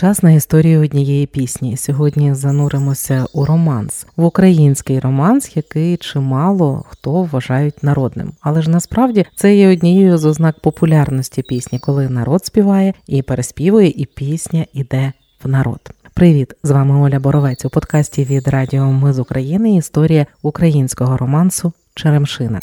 Час на історію однієї пісні. Сьогодні зануримося у романс, в український романс, який чимало хто вважають народним. Але ж насправді це є однією з ознак популярності пісні, коли народ співає і переспівує, і пісня іде в народ. Привіт, з вами Оля Боровець у подкасті від Радіо Ми з України. Історія українського романсу Черемшина.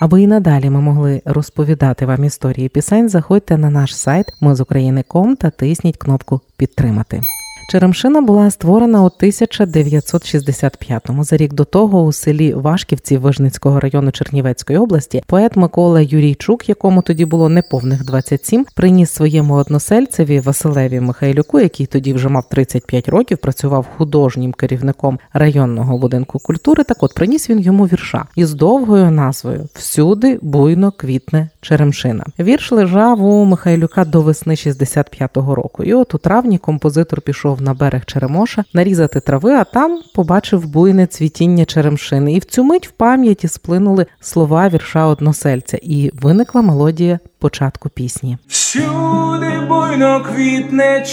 Аби і надалі ми могли розповідати вам історії пісень, заходьте на наш сайт ми з України.ком та тисніть кнопку Підтримати. Черемшина була створена у 1965-му. За рік до того у селі Вашківці Вижницького району Чернівецької області поет Микола Юрійчук, якому тоді було неповних 27, приніс своєму односельцеві Василеві Михайлюку, який тоді вже мав 35 років, працював художнім керівником районного будинку культури. Так от приніс він йому вірша із довгою назвою Всюди буйно квітне Черемшина. Вірш лежав у Михайлюка до весни 65-го року. І от у травні композитор пішов на берег Черемоша нарізати трави, а там побачив буйне цвітіння черемшини. І в цю мить в пам'яті сплинули слова вірша односельця, і виникла мелодія початку пісні. Всюди буйно квітне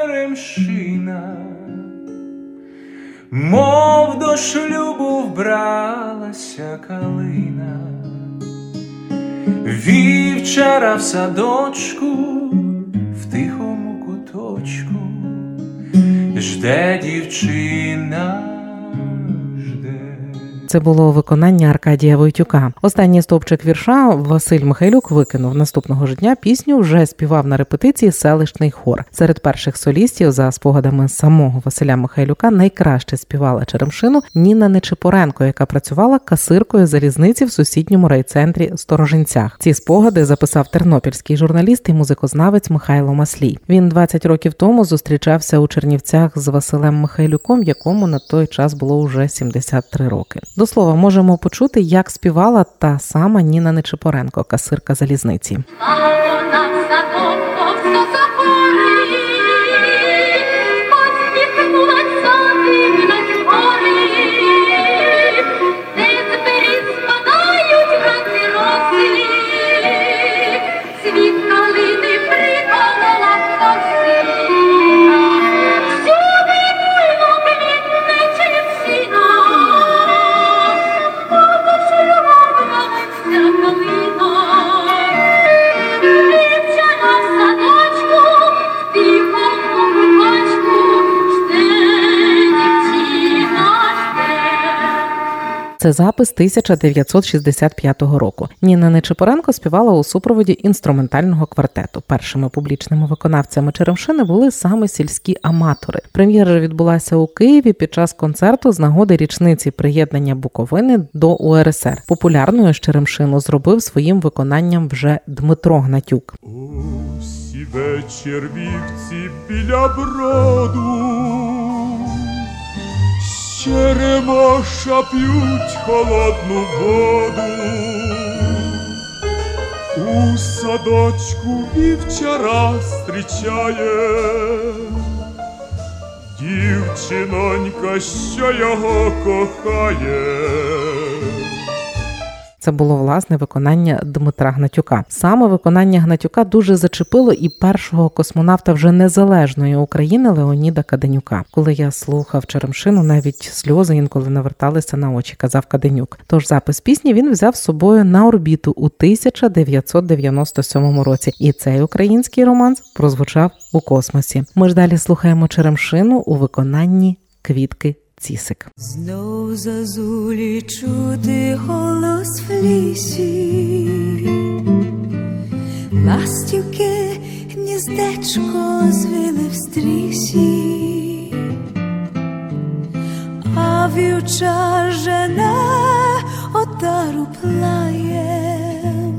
черемшина, мов до шлюбу вбралася калина, вівчара в садочку, в тихому куточку, жде дівчина. Це було виконання Аркадія Войтюка. Останній стовпчик вірша Василь Михайлюк викинув наступного ж дня пісню. Вже співав на репетиції селищний хор. Серед перших солістів, за спогадами самого Василя Михайлюка, найкраще співала Черемшину Ніна Нечипоренко, яка працювала касиркою залізниці в сусідньому райцентрі Сторожинцях. Ці спогади записав тернопільський журналіст і музикознавець Михайло Маслій. Він 20 років тому зустрічався у Чернівцях з Василем Михайлюком, якому на той час було вже 73 роки. До слова, можемо почути, як співала та сама Ніна Нечипоренко, касирка залізниці. Це запис 1965 року. Ніна Нечипоренко співала у супроводі інструментального квартету. Першими публічними виконавцями Черемшини були саме сільські аматори. Прем'єра відбулася у Києві під час концерту з нагоди річниці приєднання Буковини до УРСР. Популярною Черемшину зробив своїм виконанням вже Дмитро Гнатюк. Усі вечір вівці біля броду, черемоша п'ють холодну воду. У садочку вівчара зустрічає дівчинонька, що його кохає. Це було власне виконання Дмитра Гнатюка. Саме виконання Гнатюка дуже зачепило і першого космонавта вже незалежної України Леоніда Каденюка. Коли я слухав Черемшину, навіть сльози інколи наверталися на очі, казав Каденюк. Тож запис пісні він взяв з собою на орбіту у 1997 році. І цей український романс прозвучав у космосі. Ми ж далі слухаємо Черемшину у виконанні квітки Цісик. Знов зазулі чути голос в лісі, ластівки гніздечко звили в стрісі, а вівча жене отару плаєм,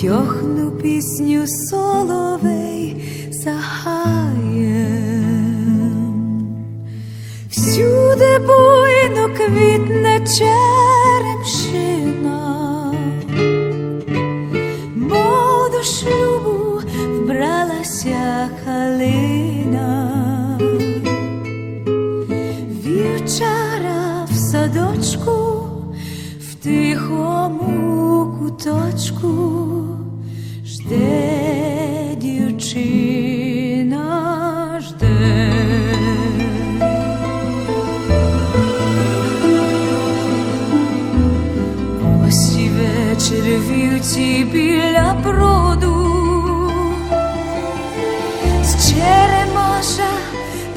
тьохну пісню соловей квітне черемшина, мов до шлюбу вбралася калина. Вівчара в садочку, в тихому куточку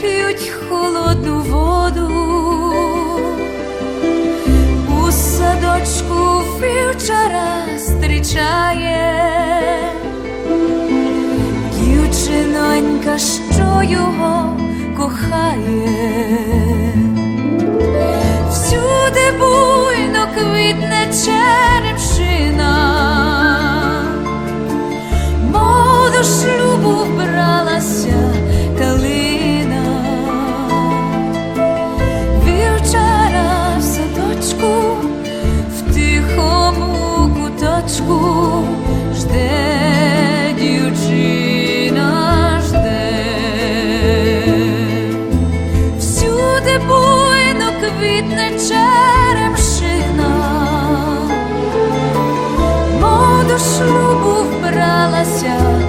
п'ють холодну воду, у садочку вівчара зустрічає. Дівчинонька, що його кохає, всюди буйно квітне черепшина. квітне черемшина, Мо до шлюбу вбралася.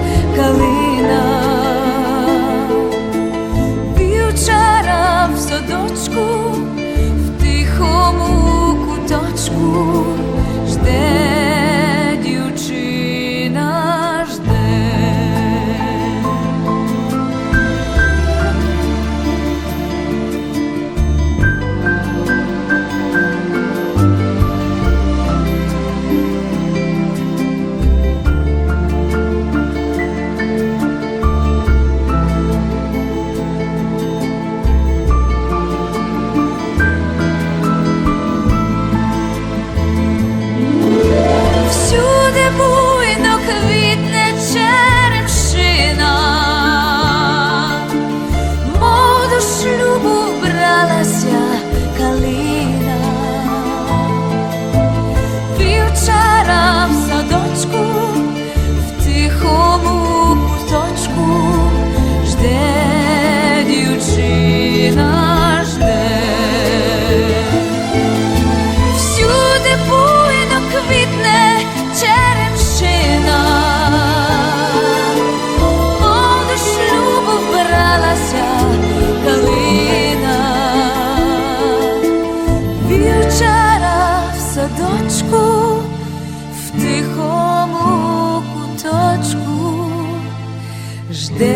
жде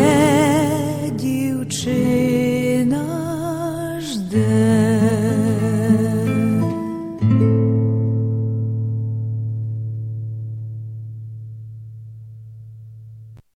дівчина.